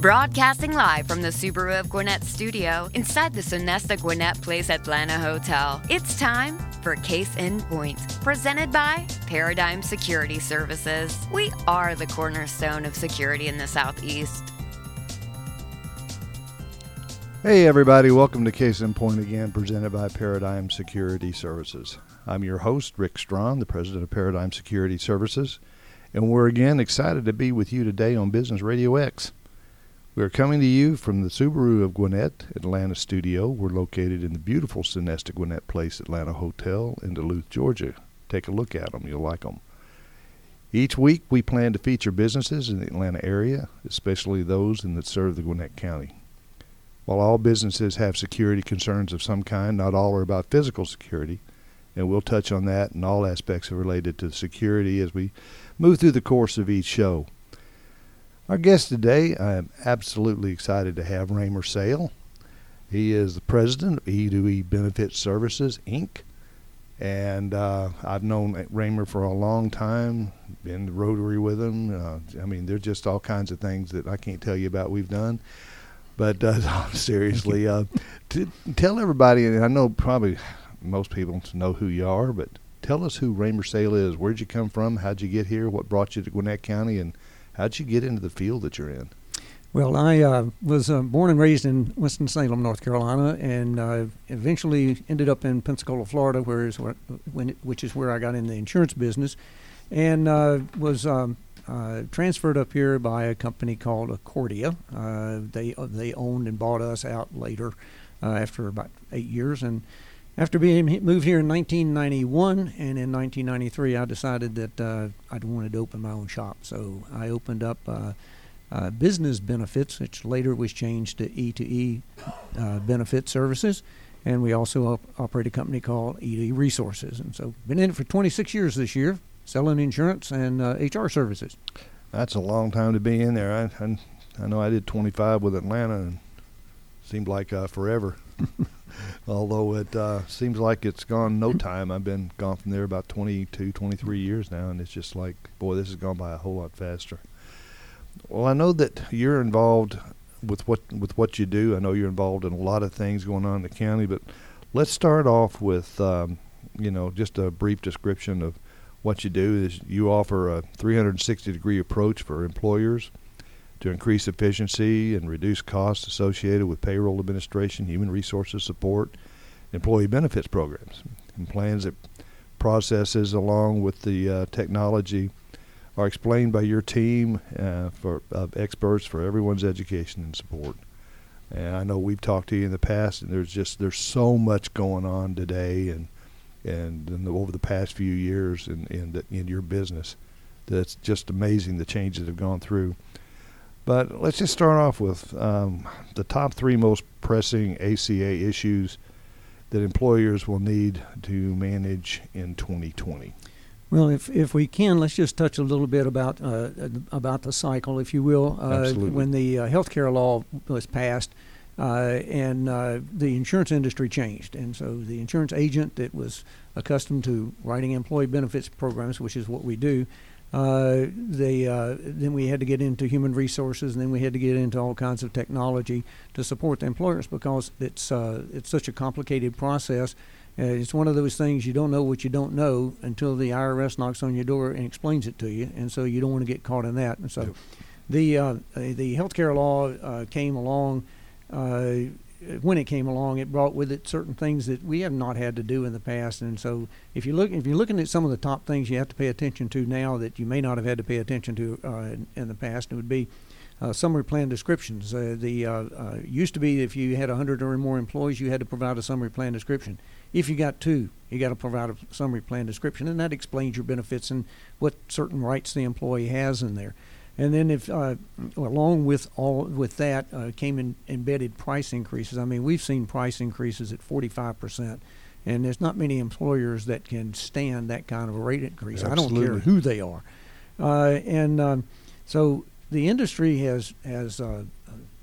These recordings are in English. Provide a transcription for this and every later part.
Broadcasting live from the Subaru of Gwinnett studio inside the Sonesta Gwinnett Place Atlanta Hotel. It's time for Case in Point, presented by Paradigm Security Services. We are the cornerstone of security in the Southeast. Hey, everybody, welcome to Case in Point again, presented by Paradigm Security Services. I'm your host, Rick Strawn, the president of Paradigm Security Services, and we're again excited to be with you today on Business Radio X. We're coming to you from the Subaru of Gwinnett Atlanta studio. We're located in the beautiful Sonesta Gwinnett Place Atlanta Hotel in Duluth, Georgia. Take a look at them, you'll like them. Each week, we plan to feature businesses in the Atlanta area, especially those in that serve the Gwinnett County. While all businesses have security concerns of some kind, not all are about physical security, and we'll touch on that and all aspects related to security as we move through the course of each show. Our guest today, I'm absolutely excited to have Raymer Sale. He is the president of E2E Benefit Services, Inc. And uh, I've known Raymer for a long time, been to Rotary with him. Uh, I mean, there's just all kinds of things that I can't tell you about we've done. But uh, seriously, uh, to tell everybody, and I know probably most people know who you are, but tell us who Raymer Sale is. Where'd you come from? How'd you get here? What brought you to Gwinnett County? And How'd you get into the field that you're in? Well, I uh, was uh, born and raised in Winston-Salem, North Carolina, and uh, eventually ended up in Pensacola, Florida, where is where, when which is where I got in the insurance business, and uh, was um, uh, transferred up here by a company called Accordia. Uh, they they owned and bought us out later after about eight years, and after being moved here in 1991 and in 1993, I decided that uh, I wanted to open my own shop. So I opened up uh, uh, Business Benefits, which later was changed to E2E uh, Benefit Services. And we also op- operate a company called E2E Resources. And so been in it for 26 years this year, selling insurance and HR uh, services. That's a long time to be in there. I, I, I know I did 25 with Atlanta and seemed like uh, forever. although it uh, seems like it's gone no time. I've been gone from there about 22, 23 years now, and it's just like, boy, this has gone by a whole lot faster. Well, I know that you're involved with what with what you do. I know you're involved in a lot of things going on in the county, but let's start off with um, you know just a brief description of what you do. Is you offer a 360 degree approach for employers to increase efficiency and reduce costs associated with payroll administration, human resources support, employee benefits programs, and plans that processes along with the uh, technology are explained by your team uh, for of experts for everyone's education and support. And I know we've talked to you in the past, and there's just there's so much going on today, and and, over the past few years in in, the, in your business, that's just amazing the changes that have gone through. But let's just start off with um, the top three most pressing ACA issues that employers will need to manage in 2020. Well, if if we can, let's just touch a little bit about uh, about the cycle, if you will. Uh, when the uh, health care law was passed, uh, and uh, the insurance industry changed, and so the insurance agent that was accustomed to writing employee benefits programs, which is what we do, uh, they uh, then we had to get into human resources, and then we had to get into all kinds of technology to support the employers because it's uh, it's such a complicated process. Uh, it's one of those things you don't know what you don't know until the IRS knocks on your door and explains it to you, and so you don't want to get caught in that. And so, yep. the uh, the healthcare law uh, came along when it came along, it brought with it certain things that we have not had to do in the past. And so, if you look, if you're looking at some of the top things you have to pay attention to now that you may not have had to pay attention to uh, in, in, the past, it would be uh, summary plan descriptions. Uh, the uh, uh, used to be if you had 100 or more employees, you had to provide a summary plan description. If you got two, you got to provide a summary plan description, and that explains your benefits and what certain rights the employee has in there. And then if uh, along with all with that uh, came in embedded price increases. I mean, we've seen price increases at 45 percent, and there's not many employers that can stand that kind of a rate increase. I don't care who they are, uh, and um, so the industry has has uh,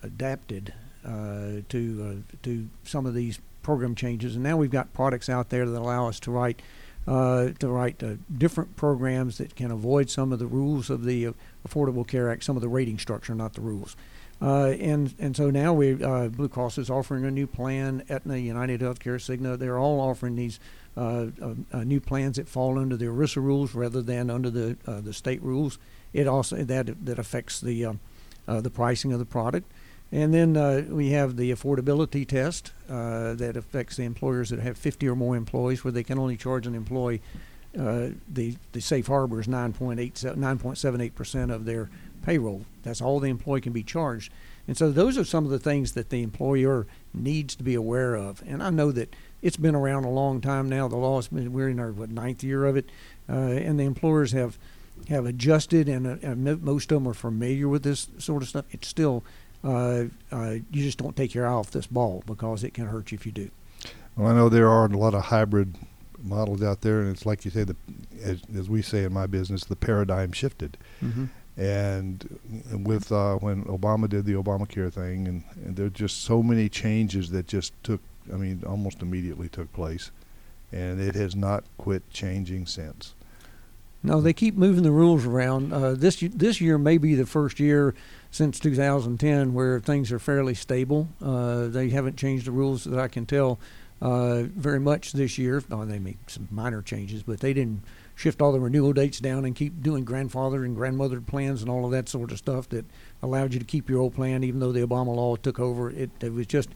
adapted uh, to uh, to some of these program changes, and now we've got products out there that allow us to write uh, to write uh, different programs that can avoid some of the rules of the uh, Affordable Care Act, some of the rating structure, not the rules. Uh, and and so now we uh, Blue Cross is offering a new plan. Aetna, United Healthcare, Cigna, they're all offering these uh, uh, uh, new plans that fall under the ERISA rules rather than under the uh, the state rules. It also that that affects the um, the pricing of the product. And then we have the affordability test that affects the employers that have 50 or more employees, where they can only charge an employee. Uh, the the safe harbor is 9.8 9.78 percent of their payroll. That's all the employee can be charged. And so those are some of the things that the employer needs to be aware of. And I know that it's been around a long time now. The law has been we're in our what ninth year of it, uh, and the employers have have adjusted, and, uh, and most of them are familiar with this sort of stuff. It's still uh, uh, you just don't take your eye off this ball because it can hurt you if you do. Well, I know there are a lot of hybrid models out there, and it's like you say, the as, as we say in my business, the paradigm shifted. Mm-hmm. And with uh, when Obama did the Obamacare thing, and, and there are just so many changes that just took, I mean, almost immediately took place, and it has not quit changing since. No, they keep moving the rules around. Uh, this this year may be the first year since 2010 where things are fairly stable. Uh, they haven't changed the rules that I can tell uh, very much this year. Oh, they made some minor changes, but they didn't shift all the renewal dates down and keep doing grandfather and grandmother plans and all of that sort of stuff that allowed you to keep your old plan even though the Obama law took over. It, it was just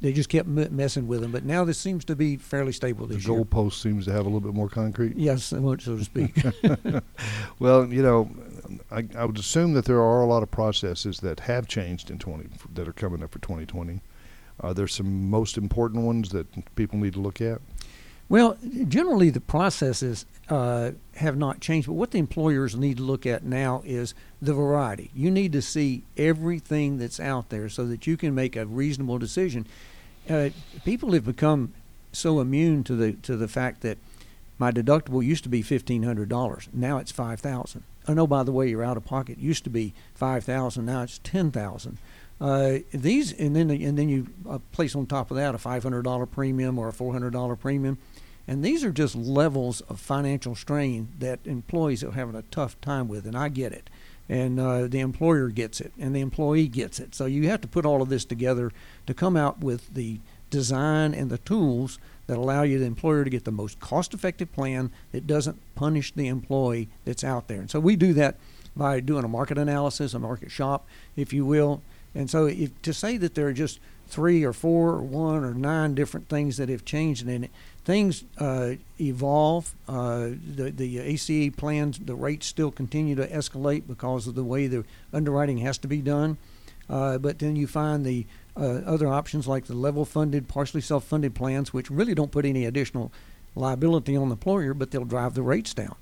they just kept m- messing with them. But now this seems to be fairly stable The this year. goalpost seems to have a little bit more concrete. Yes, so to speak. Well, you know, I, I would assume that there are a lot of processes that have changed in 20 that are coming up for 2020. Are there some most important ones that people need to look at? Well, generally the processes uh, have not changed, but what the employers need to look at now is the variety. You need to see everything that's out there so that you can make a reasonable decision. Uh, people have become so immune to the to the fact that my deductible used to be fifteen hundred dollars. Now it's five thousand. Oh no, by the way, your out of pocket used to be five thousand. Now it's ten thousand. Uh, these and then and then you uh, place on top of that a five hundred dollar premium or a four hundred dollar premium, and these are just levels of financial strain that employees are having a tough time with, and I get it, and uh, the employer gets it, and the employee gets it. So you have to put all of this together to come out with the design and the tools that allow you the employer to get the most cost-effective plan that doesn't punish the employee that's out there. And so we do that by doing a market analysis, a market shop, if you will. And so if, to say that there are just three or four or one or nine different things that have changed in it, things uh, evolve. Uh, the the ACA plans, the rates still continue to escalate because of the way the underwriting has to be done. Uh, but then you find the uh, other options like the level funded, partially self funded plans, which really don't put any additional liability on the employer, but they'll drive the rates down.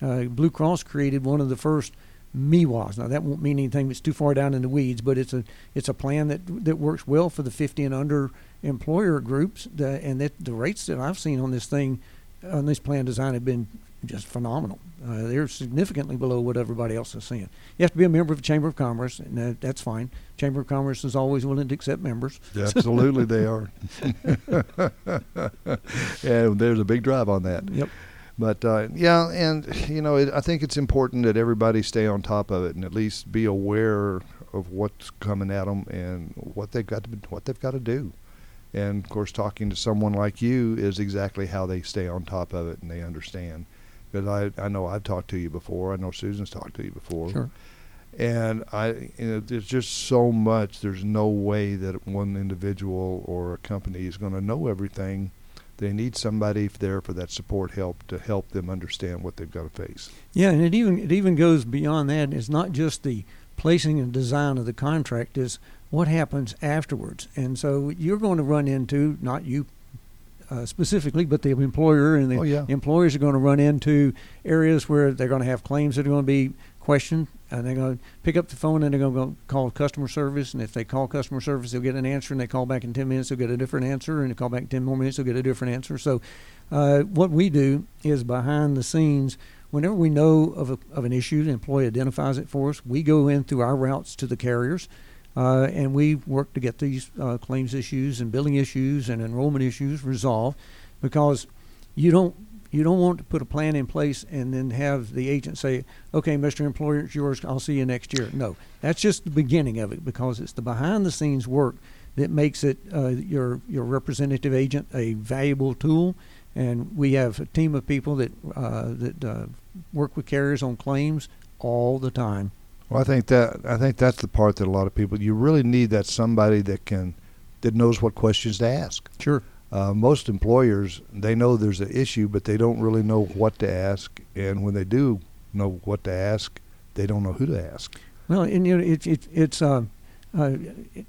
Uh, Blue Cross created one of the first MEWAs. Now that won't mean anything; it's too far down in the weeds. But it's a it's a plan that that works well for the 50 and under employer groups. The, and that the rates that I've seen on this thing, on this plan design, have been just phenomenal. Uh, they're significantly below what everybody else is seeing. You have to be a member of the Chamber of Commerce, and that, that's fine. Chamber of Commerce is always willing to accept members. Absolutely, they are. and there's a big drive on that. Yep. But uh, yeah, and you know, it, I think it's important that everybody stay on top of it and at least be aware of what's coming at them and what they've got to what they've got to do. And of course, talking to someone like you is exactly how they stay on top of it and they understand. Because I I know I've talked to you before. I know Susan's talked to you before. Sure. And I, you know, there's just so much. There's no way that one individual or a company is going to know everything. They need somebody there for that support help to help them understand what they've got to face. Yeah, and it even it even goes beyond that. It's not just the placing and design of the contract; is what happens afterwards. And so you're going to run into not you uh, specifically, but the employer and the Oh, yeah. employers are going to run into areas where they're going to have claims that are going to be questioned and they're going to pick up the phone and they're going to go call customer service. And if they call customer service, they'll get an answer. And they call back in 10 minutes, they'll get a different answer. And they call back in 10 more minutes, they'll get a different answer. So, uh, what we do is behind the scenes, whenever we know of, a, of an issue, the employee identifies it for us, we go in through our routes to the carriers. Uh, and we work to get these uh, claims issues and billing issues and enrollment issues resolved because you don't you don't want to put a plan in place and then have the agent say, "Okay, Mr. Employer, it's yours. I'll see you next year." No, that's just the beginning of it because it's the behind-the-scenes work that makes it uh, your your representative agent a valuable tool. And we have a team of people that uh, that uh, work with carriers on claims all the time. Well, I think that I think that's the part that a lot of people you really need that somebody that can that knows what questions to ask. Sure. Uh, most employers they know there's an issue, but they don't really know what to ask. And when they do know what to ask, they don't know who to ask. Well, and you know, it's it, it's uh, uh,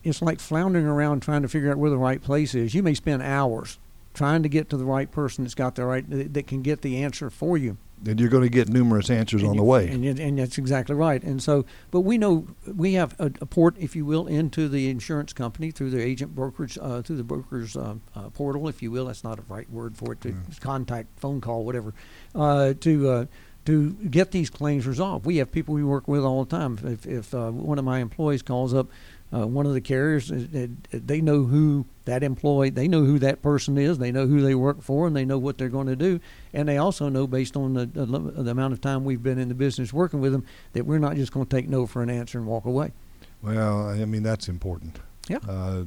it's like floundering around trying to figure out where the right place is. You may spend hours trying to get to the right person that's got the right that can get the answer for you and you're going to get numerous answers and on you, the way. And, and, that's exactly right. And so, but we know we have a, a port, if you will, into the insurance company through the agent brokerage, uh, through the broker's uh, uh, portal, if you will. That's not a right word for it. To mm. contact, phone call, whatever, uh, to uh, to get these claims resolved. We have people we work with all the time. If, if uh, one of my employees calls up uh, one of the carriers, uh, they know who that employee, they know who that person is, they know who they work for, and they know what they're going to do. And they also know, based on the, the amount of time we've been in the business working with them, that we're not just going to take no for an answer and walk away. Well, I mean, that's important. Yeah. Uh,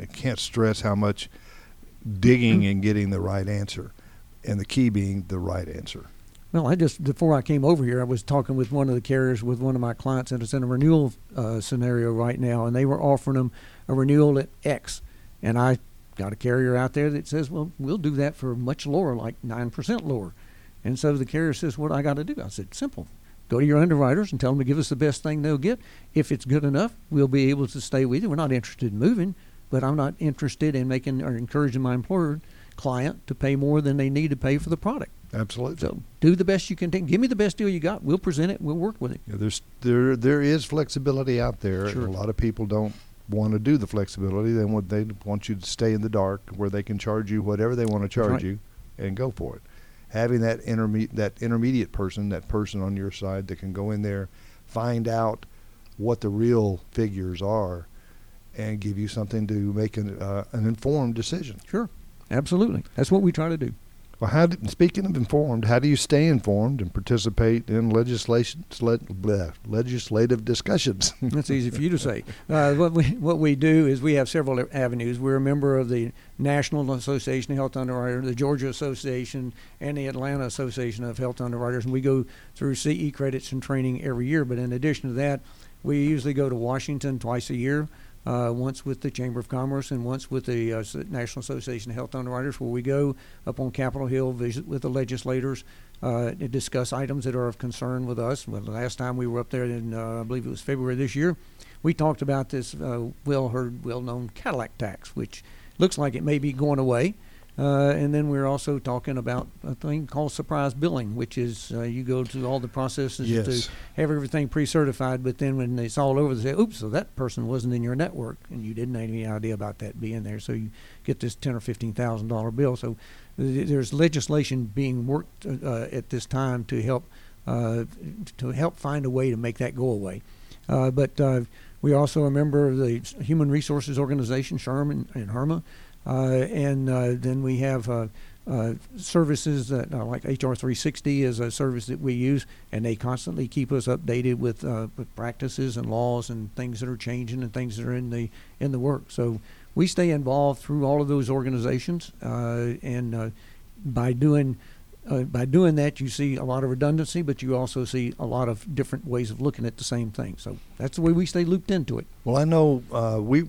I can't stress how much digging and getting the right answer, and the key being the right answer. Well, I just before I came over here, I was talking with one of the carriers with one of my clients, and it's in a renewal uh, scenario right now, and they were offering them a renewal at X, and I got a carrier out there that says, well, we'll do that for much lower, like nine percent lower, and so the carrier says, what I got to do? I said, simple. Go to your underwriters and tell them to give us the best thing they'll get. If it's good enough, we'll be able to stay with you. We're not interested in moving, but I'm not interested in making or encouraging my employer client to pay more than they need to pay for the product. Absolutely. So do the best you can. Take. Give me the best deal you got. We'll present it. We'll work with it. Yeah, there's there there is flexibility out there. Sure. a lot of people don't want to do the flexibility. They want they want you to stay in the dark where they can charge you whatever they want to charge right. you, and go for it. Having that intermediate that intermediate person, that person on your side that can go in there, find out what the real figures are, and give you something to make an uh, an informed decision. Sure, absolutely. That's what we try to do. Well, how do, speaking of informed, how do you stay informed and participate in legislation, bleh, legislative discussions? That's easy for you to say. Uh, what we what we do is we have several avenues. We're a member of the National Association of Health Underwriters, the Georgia Association, and the Atlanta Association of Health Underwriters, and we go through CE credits and training every year. But in addition to that, we usually go to Washington twice a year uh, once with the Chamber of Commerce and once with the uh, National Association of Health Underwriters, where we go up on Capitol Hill, visit with the legislators, uh, to discuss items that are of concern with us. Well, the last time we were up there in, uh, I believe it was February this year, we talked about this uh, well heard, well known Cadillac tax, which looks like it may be going away. Uh, and then we're also talking about a thing called surprise billing, which is uh, you go through all the processes yes. to have everything pre-certified, but then when it's all over, they say, "Oops, so that person wasn't in your network, and you didn't have any idea about that being there." So you get this ten or fifteen thousand dollar bill. So th- there's legislation being worked uh, at this time to help uh, to help find a way to make that go away. Uh, but uh, we also are a member of the Human Resources Organization, SHRM and, and HIRMA. Uh, and uh, then we have uh, services that like HR 360 is a service that we use, and they constantly keep us updated with, with practices and laws and things that are changing and things that are in the in the work. So we stay involved through all of those organizations, and by doing uh, by doing that, you see a lot of redundancy, but you also see a lot of different ways of looking at the same thing. So that's the way we stay looped into it. Well, I know uh, we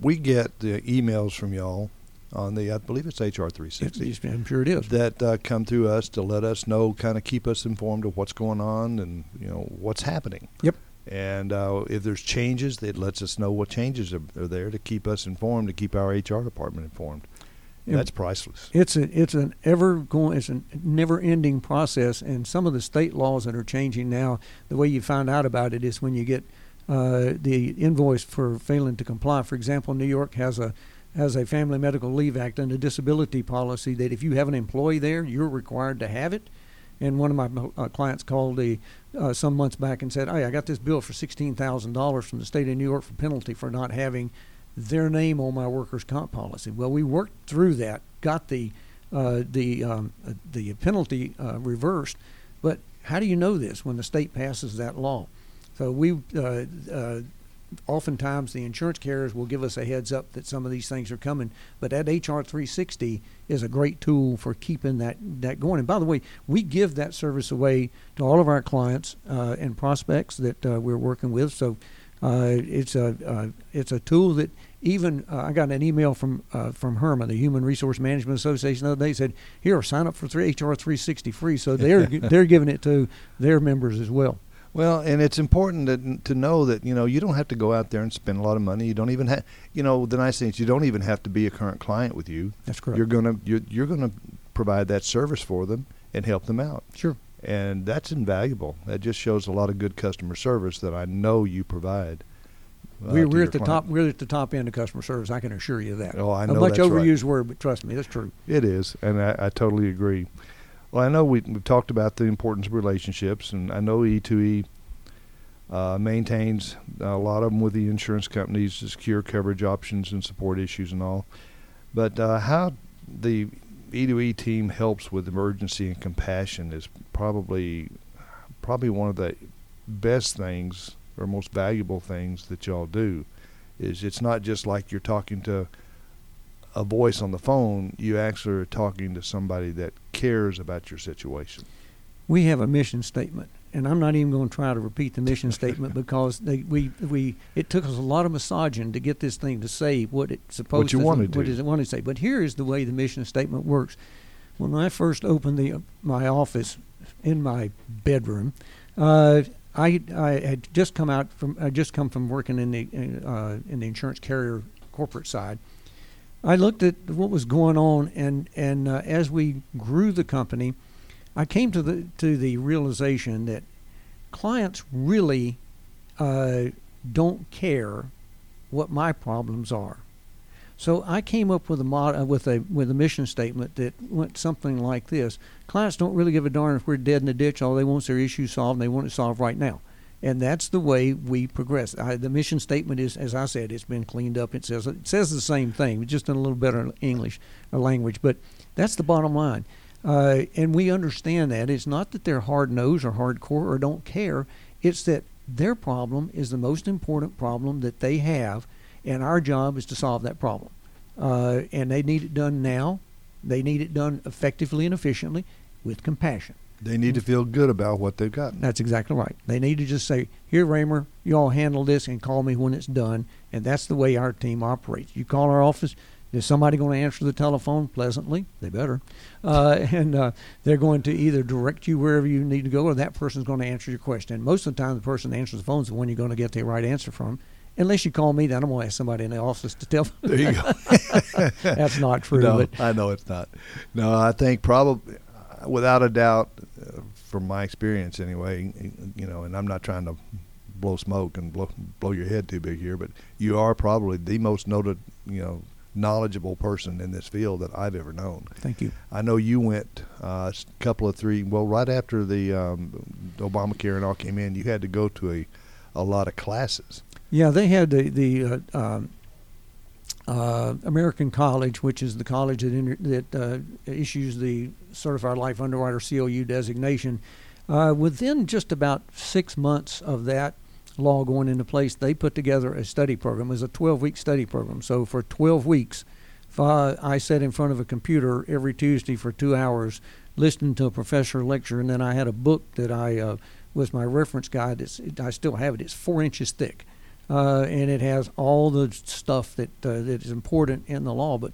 we get the emails from y'all on the, I believe it's HR 360. I'm sure it is. That uh, come through us to let us know, kind of keep us informed of what's going on and, you know, what's happening. Yep. And uh, if there's changes, it lets us know what changes are, are, there to keep us informed, to keep our HR department informed. That's priceless. It's a it's an ever going it's a never ending process, and some of the state laws that are changing now. The way you find out about it is when you get uh, the invoice for failing to comply. For example, New York has a has a Family Medical Leave Act and a disability policy that if you have an employee there, you're required to have it. And one of my uh, clients called the uh, some months back and said, "Hey, I got this bill for sixteen thousand dollars from the state of New York for penalty for not having their name on my workers' comp policy." Well, we worked through that, got the uh, the um, the penalty uh, reversed. But how do you know this when the state passes that law? So we uh, uh, oftentimes the insurance carriers will give us a heads up that some of these things are coming. But that HR 360 is a great tool for keeping that, that going. And by the way, we give that service away to all of our clients uh, and prospects that uh, we're working with. So uh, it's a uh, it's a tool that even uh, I got an email from uh, from HRMA, the Human Resource Management Association, the other day said, "Here, sign up for three, HR 360 free." So they're they're giving it to their members as well. Well, and it's important to, to know that you know you don't have to go out there and spend a lot of money. You don't even have, you know, the nice thing is you don't even have to be a current client with you. That's correct. You're gonna you're, you're gonna provide that service for them and help them out, Sure. and that's invaluable. That just shows a lot of good customer service that I know you provide. uh, we're we're at the client. top. We're at the top end of customer service. I can assure you that. Oh, I know a much that's right. overused word, but trust me, that's true. It is, and I, I totally agree. Well, I know we, we've talked about the importance of relationships, and I know E2E uh, maintains a lot of them with the insurance companies to secure coverage options and support issues and all. But uh, how the E2E team helps with emergency and compassion is probably probably one of the best things or most valuable things that y'all do. Is it's not just like you're talking to a voice on the phone, you actually are talking to somebody that cares about your situation. We have a mission statement, and I'm not even going to try to repeat the mission statement because they, we we it took us a lot of massaging to get this thing to say what it's supposed what you to wanted what it wanted to say. But here is the way the mission statement works. When I first opened the my office in my bedroom, uh, I I had just come out from I just come from working in the uh, in the insurance carrier corporate side. I looked at what was going on, and and uh, as we grew the company, I came to the to the realization that clients really uh, don't care what my problems are. So I came up with a mod, uh, with a with a mission statement that went something like this: Clients don't really give a darn if we're dead in the ditch. All they want is their issue solved, and they want it solved right now. And that's the way we progress. I, the mission statement is, as I said, it's been cleaned up. It says it says the same thing, just in a little better English language. But that's the bottom line. Uh, and we understand that it's not that they're hard nosed or hardcore or don't care. It's that their problem is the most important problem that they have, and our job is to solve that problem. Uh, and they need it done now. They need it done effectively and efficiently with compassion. They need to feel good about what they've got. That's exactly right. They need to just say, "Here, Raymer, you all handle this and call me when it's done." And that's the way our team operates. You call our office. Is somebody going to answer the telephone pleasantly? They better. Uh, and uh, they're going to either direct you wherever you need to go, or that person's going to answer your question. Most of the time, the person that answers the phone is the one you're going to get the right answer from. Unless you call me, then I'm going to ask somebody in the office to tell. There you go. That's not true. no, But I know it's not. No, I think probably, without a doubt, uh, from my experience anyway, you know, and I'm not trying to blow smoke and blow blow your head too big here, but you are probably the most noted, you know, knowledgeable person in this field that I've ever known. thank you. I know you went uh, a couple of three. Well, right after the um, Obamacare and all came in, you had to go to a a lot of classes. Yeah, they had the the uh, um, uh, American College, which is the college that inter- that uh, issues the Certified Life Underwriter (COU) designation. Uh, within just about six months of that law going into place, they put together a study program. It was a 12-week study program. So for 12 weeks, I, I sat in front of a computer every Tuesday for two hours, listening to a professor lecture, and then I had a book that I uh, was my reference guide. It's, I still have it. It's four inches thick uh, and it has all the stuff that uh, that is important in the law. But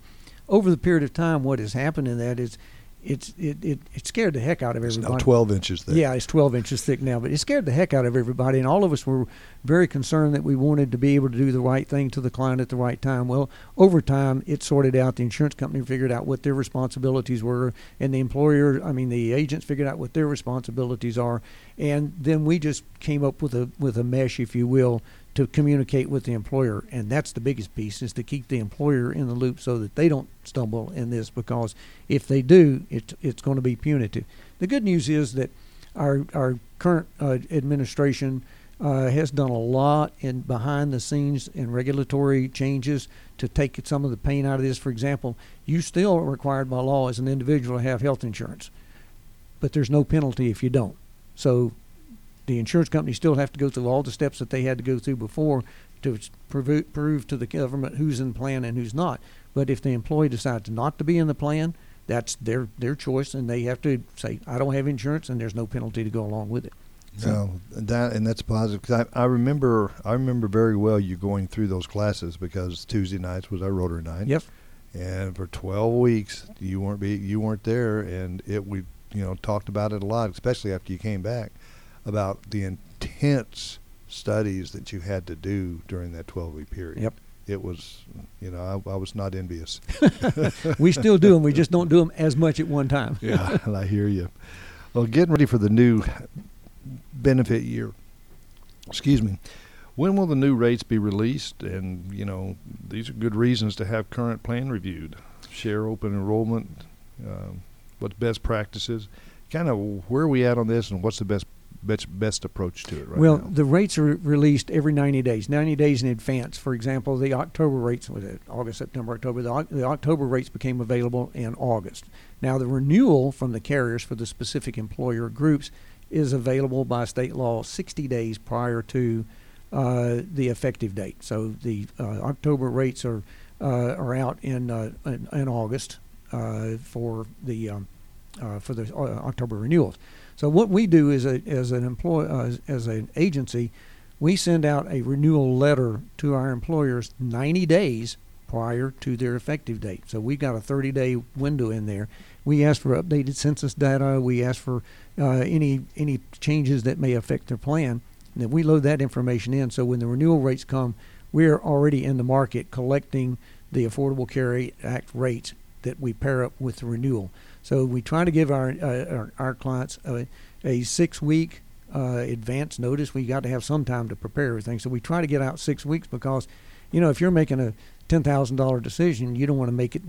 over the period of time, what has happened in that is it's it, it, it scared the heck out of everybody. It's now 12 inches thick. Yeah, it's 12 inches thick now, but it scared the heck out of everybody, and all of us were very concerned that we wanted to be able to do the right thing to the client at the right time. Well, over time, it sorted out. The insurance company figured out what their responsibilities were, and the employer, I mean, the agents figured out what their responsibilities are, and then we just came up with a with a mesh, if you will, to communicate with the employer, and that's the biggest piece is to keep the employer in the loop so that they don't stumble in this because if they do, it's it's going to be punitive. The good news is that our our current uh, administration uh, has done a lot in behind the scenes in regulatory changes to take some of the pain out of this. For example, you still are required by law as an individual to have health insurance, but there's no penalty if you don't. So the insurance companies still have to go through all the steps that they had to go through before to prove, prove to the government who's in the plan and who's not. But if the employee decides not to be in the plan, that's their their choice, and they have to say, "I don't have insurance," and there's no penalty to go along with it. No, that and that's positive. 'cause I, I remember I remember very well you going through those classes because Tuesday nights was our Rotary night. Yep. And for 12 weeks you weren't be you weren't there, and it we you know talked about it a lot, especially after you came back, about the intense studies that you had to do during that 12 week period. Yep. It was, you know, I, I was not envious. we still do them. We just don't do them as much at one time. yeah, I hear you. Well, getting ready for the new benefit year. Excuse me. When will the new rates be released? And you know, these are good reasons to have current plan reviewed. Share open enrollment. Um, what's best practices? Kind of where are we at on this, and what's the best best, best approach to it right well, now? the rates are released every 90 days, 90 days in advance. For example, the October rates was it August, September, October. The, the October rates became available in August. Now, the renewal from the carriers for the specific employer groups is available by state law 60 days prior to uh, the effective date. So the uh, October rates are uh, are out in uh, in, in August uh, for the um, uh, for the uh, October renewals. So what we do is a, as an employ uh, as an agency, we send out a renewal letter to our employers 90 days prior to their effective date. So we've got a 30 day window in there. We ask for updated census data. We ask for uh, any any changes that may affect their plan. And then we load that information in. So when the renewal rates come, we're already in the market collecting the Affordable Care Act rates that we pair up with the renewal. So we try to give our uh, our, our clients a, a six week uh, advance notice. We got to have some time to prepare everything. So we try to get out six weeks because, you know, if you're making a ten thousand dollar decision, you don't want to make it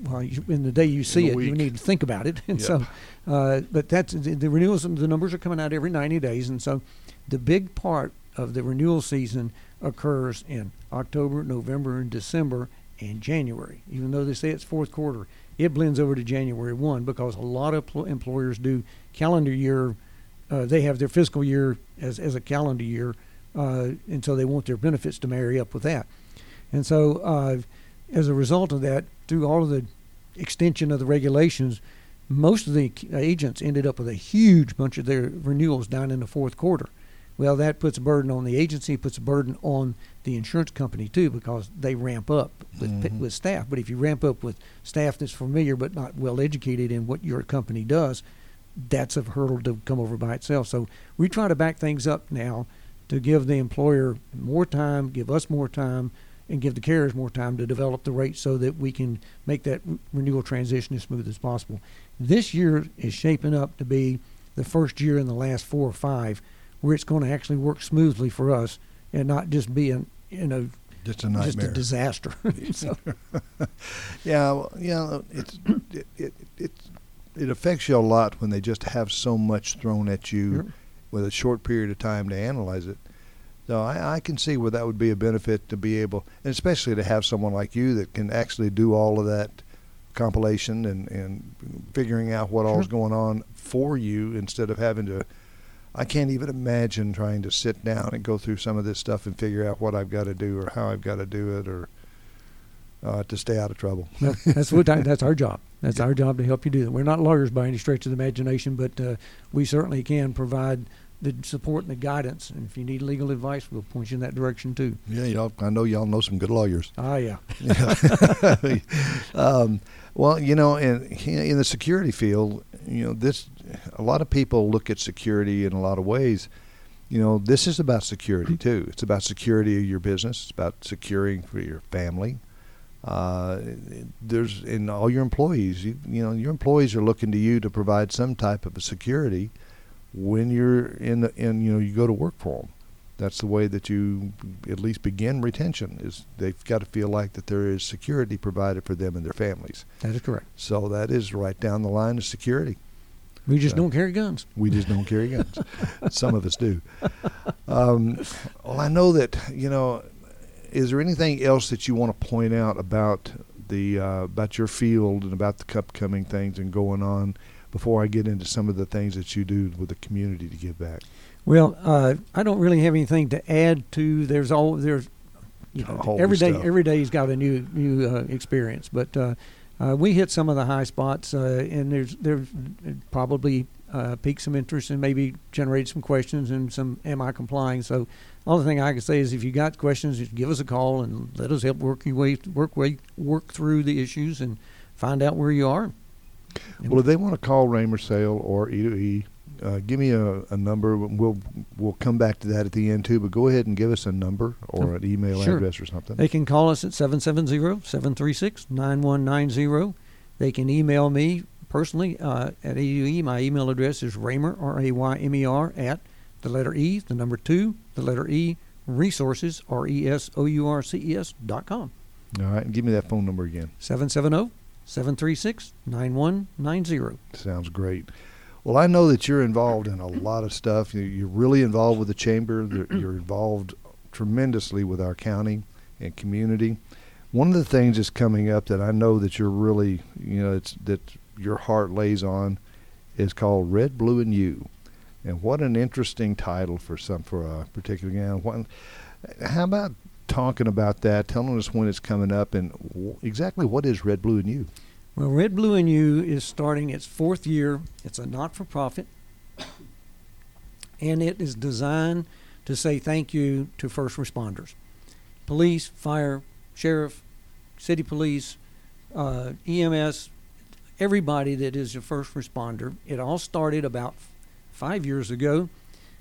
well you, in the day you see it. You need to think about it. And Yep. so, uh, but that's the, the renewals. The numbers are coming out every ninety days, and so the big part of the renewal season occurs in October, November, and December, and January. Even though they say it's fourth quarter, it blends over to January one because a lot of pl- employers do calendar year. Uh, they have their fiscal year as as a calendar year, uh, and so they want their benefits to marry up with that. And so, uh, as a result of that, through all of the extension of the regulations, most of the agents ended up with a huge bunch of their renewals down in the fourth quarter. Well, that puts a burden on the agency, puts a burden on the insurance company too, because they ramp up with, p Mhm. with staff. But if you ramp up with staff that's familiar but not well educated in what your company does, that's a hurdle to come over by itself. So we try to back things up now to give the employer more time, give us more time, and give the carriers more time to develop the rates so that we can make that renewal transition as smooth as possible. This year is shaping up to be the first year in the last four or five where it's going to actually work smoothly for us and not just be an you know Just a nightmare. just a disaster. so, Yeah, well, yeah, it's it, it it it affects you a lot when they just have so much thrown at you with a short period of time to analyze it. So I, I can see where that would be a benefit to be able, and especially to have someone like you that can actually do all of that compilation and and figuring out what all's Sure. going on for you instead of having to. I can't even imagine trying to sit down and go through some of this stuff and figure out what I've got to do or how I've got to do it or uh, to stay out of trouble. That's what I, that's our job. That's our job to help you do that. We're not lawyers by any stretch of the imagination, but uh, we certainly can provide the support and the guidance. And if you need legal advice, we'll point you in that direction too. Yeah, y'all. I know y'all know some good lawyers. Ah, yeah. um, well, you know, in in the security field, you know, this a lot of people look at security in a lot of ways. You know, this is about security too. It's about security of your business. It's about securing for your family. Uh, there's in all your employees. You, you know, your employees are looking to you to provide some type of a security when you're in the in you know you go to work for them. That's the way that you at least begin retention. Is they've got to feel like that there is security provided for them and their families. That is correct. So that is right down the line of security. We just So- don't carry guns. We just don't carry guns. Some of us do. Um, well, I know that you know. Is there anything else that you want to point out about the uh, about your field and about the upcoming things and going on before I get into some of the things that you do with the community to give back? Well, uh, I don't really have anything to add to. There's all there's, you know, every day every day's got a new new uh, experience. But uh, we hit some of the high spots, uh, and there's there's probably uh, piqued some interest and maybe generated some questions and some am I complying? So, the thing I can say is if you got questions, just give us a call and let us help work your way work way work through the issues and find out where you are. Well, if they want to call Raymer Sale or E to E, uh, give me a, a number. We'll we'll come back to that at the end too. But go ahead and give us a number or an email Sure. address or something. They can call us at 770-736-9190. They can email me personally uh, at AUE. My email address is Raymer, R-A-Y-M-E-R, at the letter E, the number two, the letter E, resources, R E S O U R C E S dot com. All right, and give me that phone number again. 770-736-9190. Sounds great. Well, I know that you're involved in a lot of stuff. You- You're really involved with the chamber. You're involved tremendously with our county and community. One of the things that's coming up that I know that you're really, you know, it's that your heart lays on, is called Red, Blue, and You. And what an interesting title for some for a particular how about talking about that? Telling us when it's coming up and w- exactly what is Red, Blue, and You. Well, Red, Blue, and You is starting its fourth year. It's a not for profit, and it is designed to say thank you to first responders police, fire, sheriff, city police, uh, EMS, everybody that is a first responder. It all started about five years ago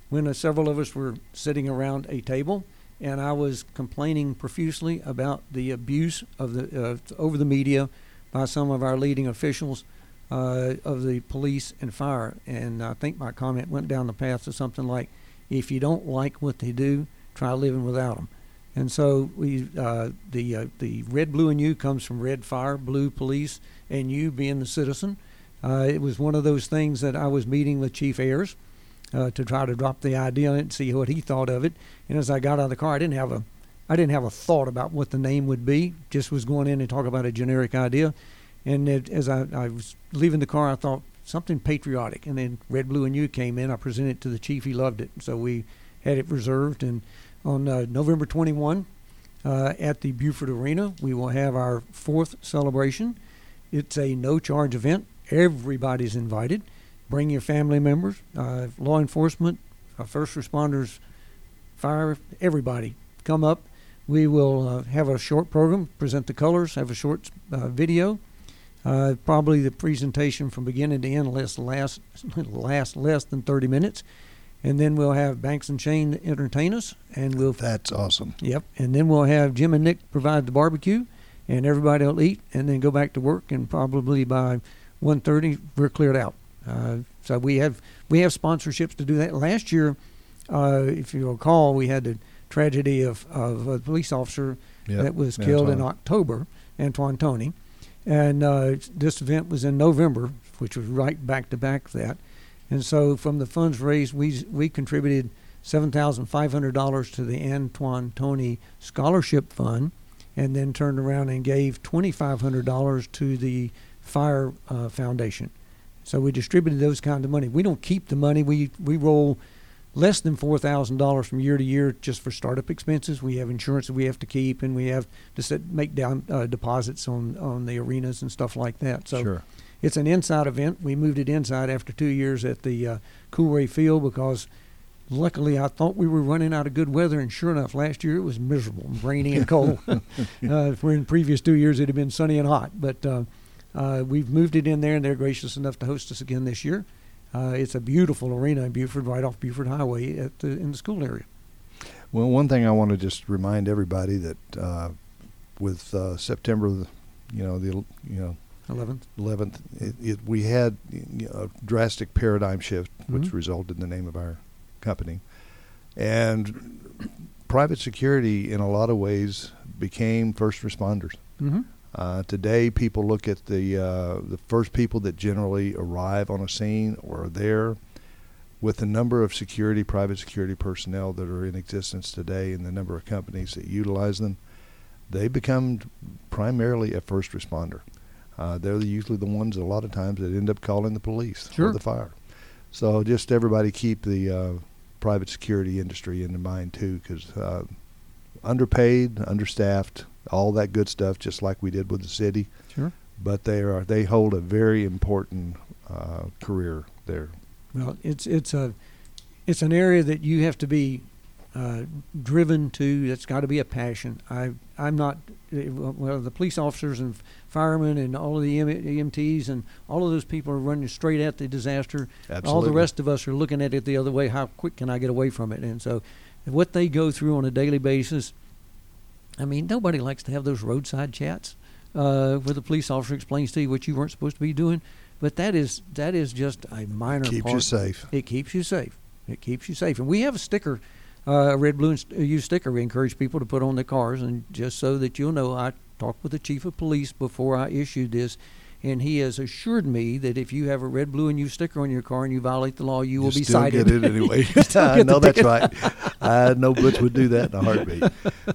when uh, several of us were sitting around a table and I was complaining profusely about the abuse of the uh, over the media by some of our leading officials uh, of the police and fire. And I think my comment went down the path of something like, "If you don't like what they do, try living without them." And so we, uh, the uh, the red, blue, and you comes from red fire, blue police, and you being the citizen. Uh, it was one of those things that I was meeting with Chief Ayers uh, to try to drop the idea and see what he thought of it. And as I got out of the car, I didn't have a I didn't have a thought about what the name would be. Just was going in and talk about a generic idea. And it, as I, I was leaving the car, I thought something patriotic. And then Red, Blue, and You came in. I presented it to the chief. He loved it. So we had it reserved. And on uh, November 21 uh, at the Buford Arena, we will have our fourth celebration. It's a no charge event. Everybody's invited. Bring your family members, uh, law enforcement, uh, first responders, fire, everybody. Come up. We will uh, have a short program, present the colors, have a short uh, video. Uh, probably the presentation from beginning to end last, last, last less than 30 minutes. And then we'll have Banks and Shane entertain us, and we'll That's awesome. Yep. And then we'll have Jim and Nick provide the barbecue, and everybody will eat, and then go back to work. And probably by 1:30, we're cleared out. Uh, so we have we have sponsorships to do that. Last year, uh, if you recall, we had the tragedy of, of a police officer Yep. that was killed in October, Antwan Toney, and uh, this event was in November, which was right back to back that. And so, from the funds raised, we we contributed seven thousand five hundred dollars to the Antwan Toney Scholarship Fund, and then turned around and gave twenty five hundred dollars to the Fire uh, Foundation. So we distributed those kind of money. We don't keep the money. We we roll less than four thousand dollars from year to year just for startup expenses. We have insurance that we have to keep, and we have to set, make down uh, deposits on on the arenas and stuff like that. So sure. it's an inside event. We moved it inside after two years at the uh, Coolray Field because luckily, I thought we were running out of good weather, and sure enough, last year it was miserable, and rainy and cold. uh, where in previous two years it had been sunny and hot, but uh, uh, we've moved it in there, and they're gracious enough to host us again this year. Uh, it's a beautiful arena in Buford, right off Buford Highway at the, in the school area. Well, one thing I want to just remind everybody that uh, with uh, September, you know, the you know 11th. 11th, it, it, we had you know, a drastic paradigm shift, which Mhm. resulted in the name of our company. And private security, in a lot of ways, became first responders. Mm-hmm. Uh, today, people look at the uh, the first people that generally arrive on a scene or are there. With the number of security, private security personnel that are in existence today, and the number of companies that utilize them, they become primarily a first responder. Uh, they're usually the ones a lot of times that end up calling the police Sure. or the fire. So just everybody keep the uh, private security industry in mind too, because uh, underpaid, understaffed, all that good stuff, just like we did with the city. Sure. But they are they hold a very important uh, career there. Well, it's it's a it's an area that you have to be uh, driven to. That's got to be a passion. I I'm not eh, well. The police officers and firemen and all of the EM, EMTs and all of those people are running straight at the disaster. Absolutely. All the rest of us are looking at it the other way. How quick can I get away from it? And so, what they go through on a daily basis. I mean, nobody likes to have those roadside chats uh, where the police officer explains to you what you weren't supposed to be doing. But that is that is just a minor Keeps part. you safe. It keeps you safe. It keeps you safe. And we have a sticker, uh, a red, blue, and st- uh, used sticker. We encourage people to put on their cars, and just so that you'll know, I talked with the chief of police before I issued this, and he has assured me that if you have a red, blue, and used sticker on your car and you violate the law, you, will be cited. get it anyway. I know that's right. I know Butch would do that in a heartbeat.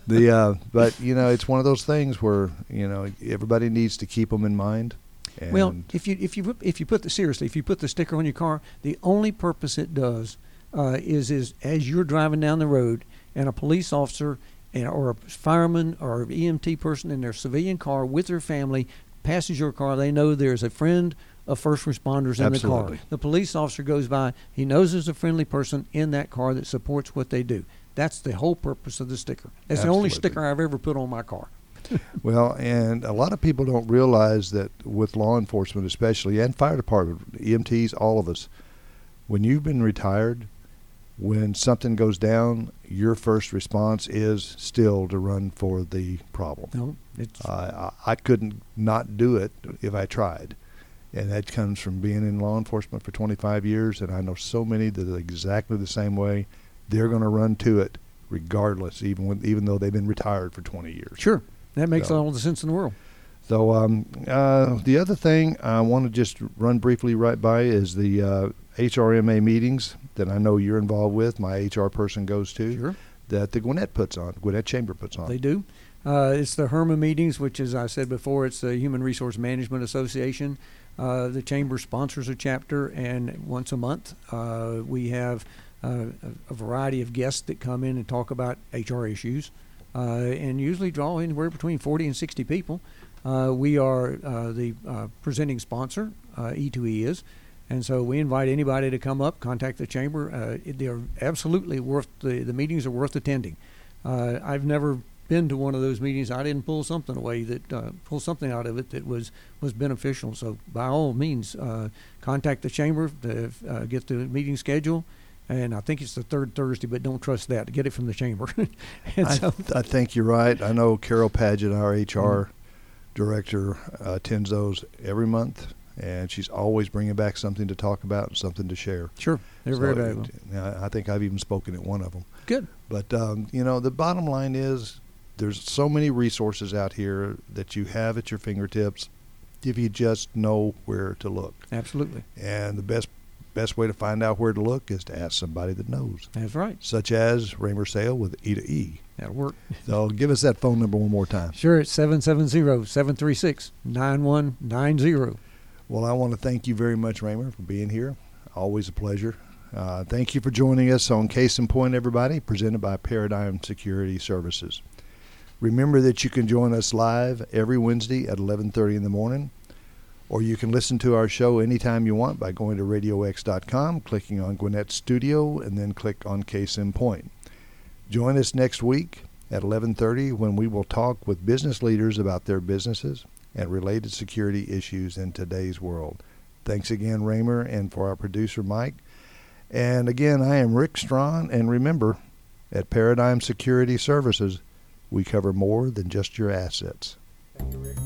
The uh, but you know it's one of those things where you know everybody needs to keep them in mind. And Well, if you if you put- if you put the seriously, if you put the sticker on your car, the only purpose it does uh, is is as you're driving down the road and a police officer and, or a fireman or an EMT person in their civilian car with their family passes your car, they know there's a friend of first responders in the Absolutely. car. The police officer goes by, he knows there's a friendly person in that car that supports what they do. That's the whole purpose of the sticker. That's the only sticker I've ever put on my car. Well, and a lot of people don't realize that with law enforcement, especially, and fire department, EMTs, all of us, when you've been retired, when something goes down, your first response is still to run for the problem. No, it's I, I I couldn't not do it if I tried. And that comes from being in law enforcement for 25 years, and I know so many that are exactly the same way. They're going to run to it regardless, even when, even though they've been retired for 20 years. sure. That makes So- all the sense in the world. So um, uh, the other thing I want to just run briefly right by is the uh, HRMA meetings that I know you're involved with. My HR person goes to Sure. that the Gwinnett puts on, Gwinnett Chamber puts on. They do. Uh, it's the HERMA meetings, which, as I said before, it's the Human Resource Management Association. Uh, the chamber sponsors a chapter, and once a month uh, we have uh, a, a variety of guests that come in and talk about HR issues, uh, and usually draw anywhere between 40 and 60 people. Uh, we are uh, the uh, presenting sponsor, uh, E2E is, and so we invite anybody to come up, contact the chamber. Uh, they're absolutely worth the the meetings are worth attending. Uh, I've never been to one of those meetings. I didn't pull something away that uh, pull something out of it that was was beneficial. So by all means, uh, contact the chamber to uh, get the meeting schedule. And I think it's the third Thursday, but don't trust that. Get it from the chamber. I, so, I think you're right. I know Carol Paget, our HR director, uh, attends those every month, and she's always bringing back something to talk about and something to share. sure, they're So very valuable. I I think I've even spoken at one of them. Good. But um, you know, the bottom line is there's so many resources out here that you have at your fingertips if you just know where to look. Absolutely. And the best best way to find out where to look is to ask somebody that knows, That's right. such as Raymer Sale with E to E. That'll work. So give us that phone number one more time. Sure, it's 770-736-9190. Well, I want to thank you very much, Raymer, for being here. Always a pleasure. Uh, thank you for joining us on Case in Point, everybody, presented by Paradigm Security Services. Remember that you can join us live every Wednesday at 11:30 in the morning, Or you can listen to our show anytime you want by going to radiox.com, clicking on Gwinnett Studio, and then click on Case in Point. Join us next week at 11:30 when we will talk with business leaders about their businesses and related security issues in today's world. Thanks again, Raymer, and for our producer, Mike. And again, I am Rick Strawn, and remember, at Paradigm Security Services, we cover more than just your assets. Thank you, Rick.